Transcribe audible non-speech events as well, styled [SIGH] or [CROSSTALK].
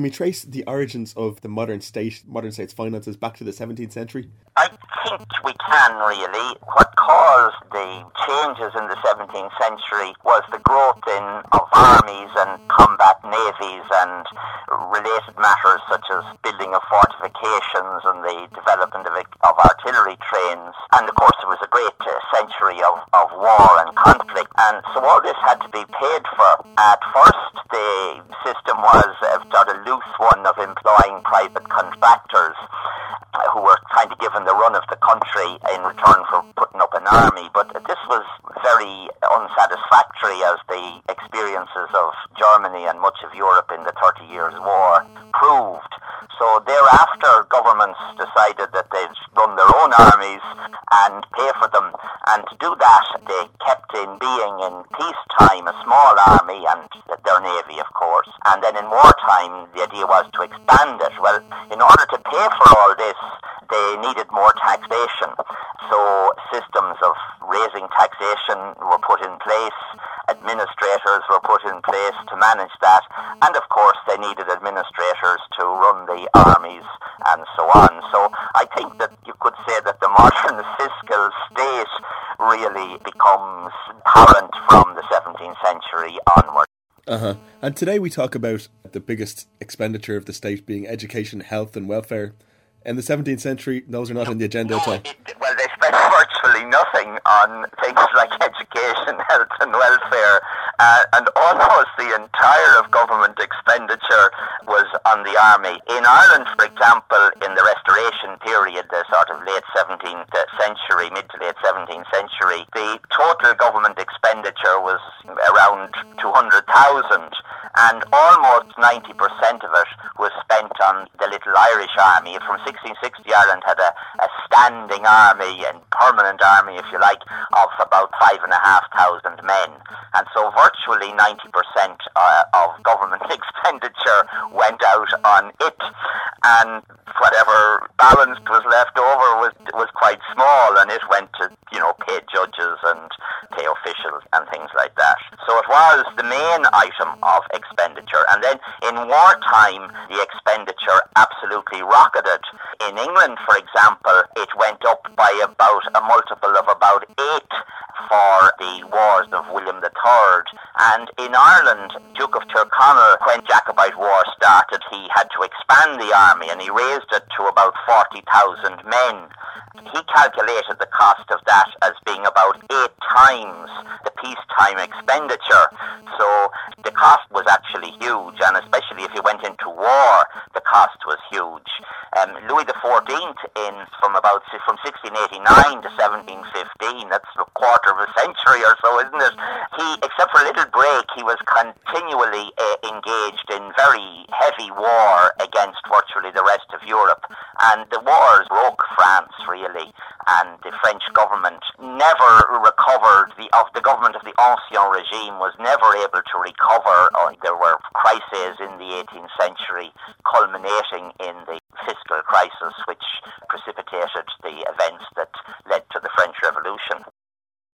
can we trace the origins of the modern state, modern state's finances back to the 17th century? I think we can really. What caused the changes in the 17th century was the growth in of armies and combat navies and related matters such as building of fortifications and the development of, of artillery trains. And of course, it was a great uh, century of, of war and conflict. And so all this had to be paid for. At first, the system was loose one of employing private contractors uh, who were kind of given the run of the country in return for putting up an army. But this was very unsatisfactory as the experiences of Germany and much of Europe in the Thirty Years' War proved. So thereafter, governments decided that they'd run their own armies and pay for them. And to do that, they in being in peacetime a small army and their navy, of course. And then in wartime, the idea was to expand it. Well, in order to pay for all this, they needed more taxation. So systems of raising taxation were put in place, administrators were put in place to manage that, and of course they needed administrators to run the armies and so on. So I think that you could say that the modern fiscal state really becomes apparent from the 17th century onward. Uh-huh. And today we talk about the biggest expenditure of the state being education, health and welfare. In the 17th century, those are not on the agenda at all. Well, they spent [LAUGHS] virtually nothing on things [LAUGHS] like education, [LAUGHS] health and welfare, uh, and almost the entire of government expenditure was on the army. In Ireland, for example, in the Restoration period, the sort of late 17th century, mid to late 17th century, the total government expenditure was around 200,000 and almost 90% of it was spent on the little Irish army. From 1660, Ireland had a, a standing army and permanent army, if you like, of about 5,500 men. And so virtually 90% uh, of government [LAUGHS] expenditure went out on it. And whatever balance was left over was, was quite small, and it went to, you know, pay judges and pay officials and things like that. So it was the main item of expenditure. And then in wartime, the expenditure absolutely rocketed. In England, for example, it went up by about a multiple of about eight for the wars of William III. And in Ireland, Duke of Tyrconnell, when Jacobite War started, he had to expand the army and he raised it to about 40,000 men. He calculated the cost of that as being about eight times peacetime expenditure. So the cost was actually huge, and especially if you went into war, the cost was huge. Um, Louis XIV, in from about from 1689 to 1715, that's a quarter of a century or so, isn't it? He, except for a little break, he was continually uh, engaged in very heavy war against virtually the rest of Europe, and the wars broke France really, and the French government never recovered. The of the government of the Ancien regime was never able to recover. Uh, there were crises in the 18th century, culminating in the fiscal crisis, which precipitated the events that led to the French Revolution.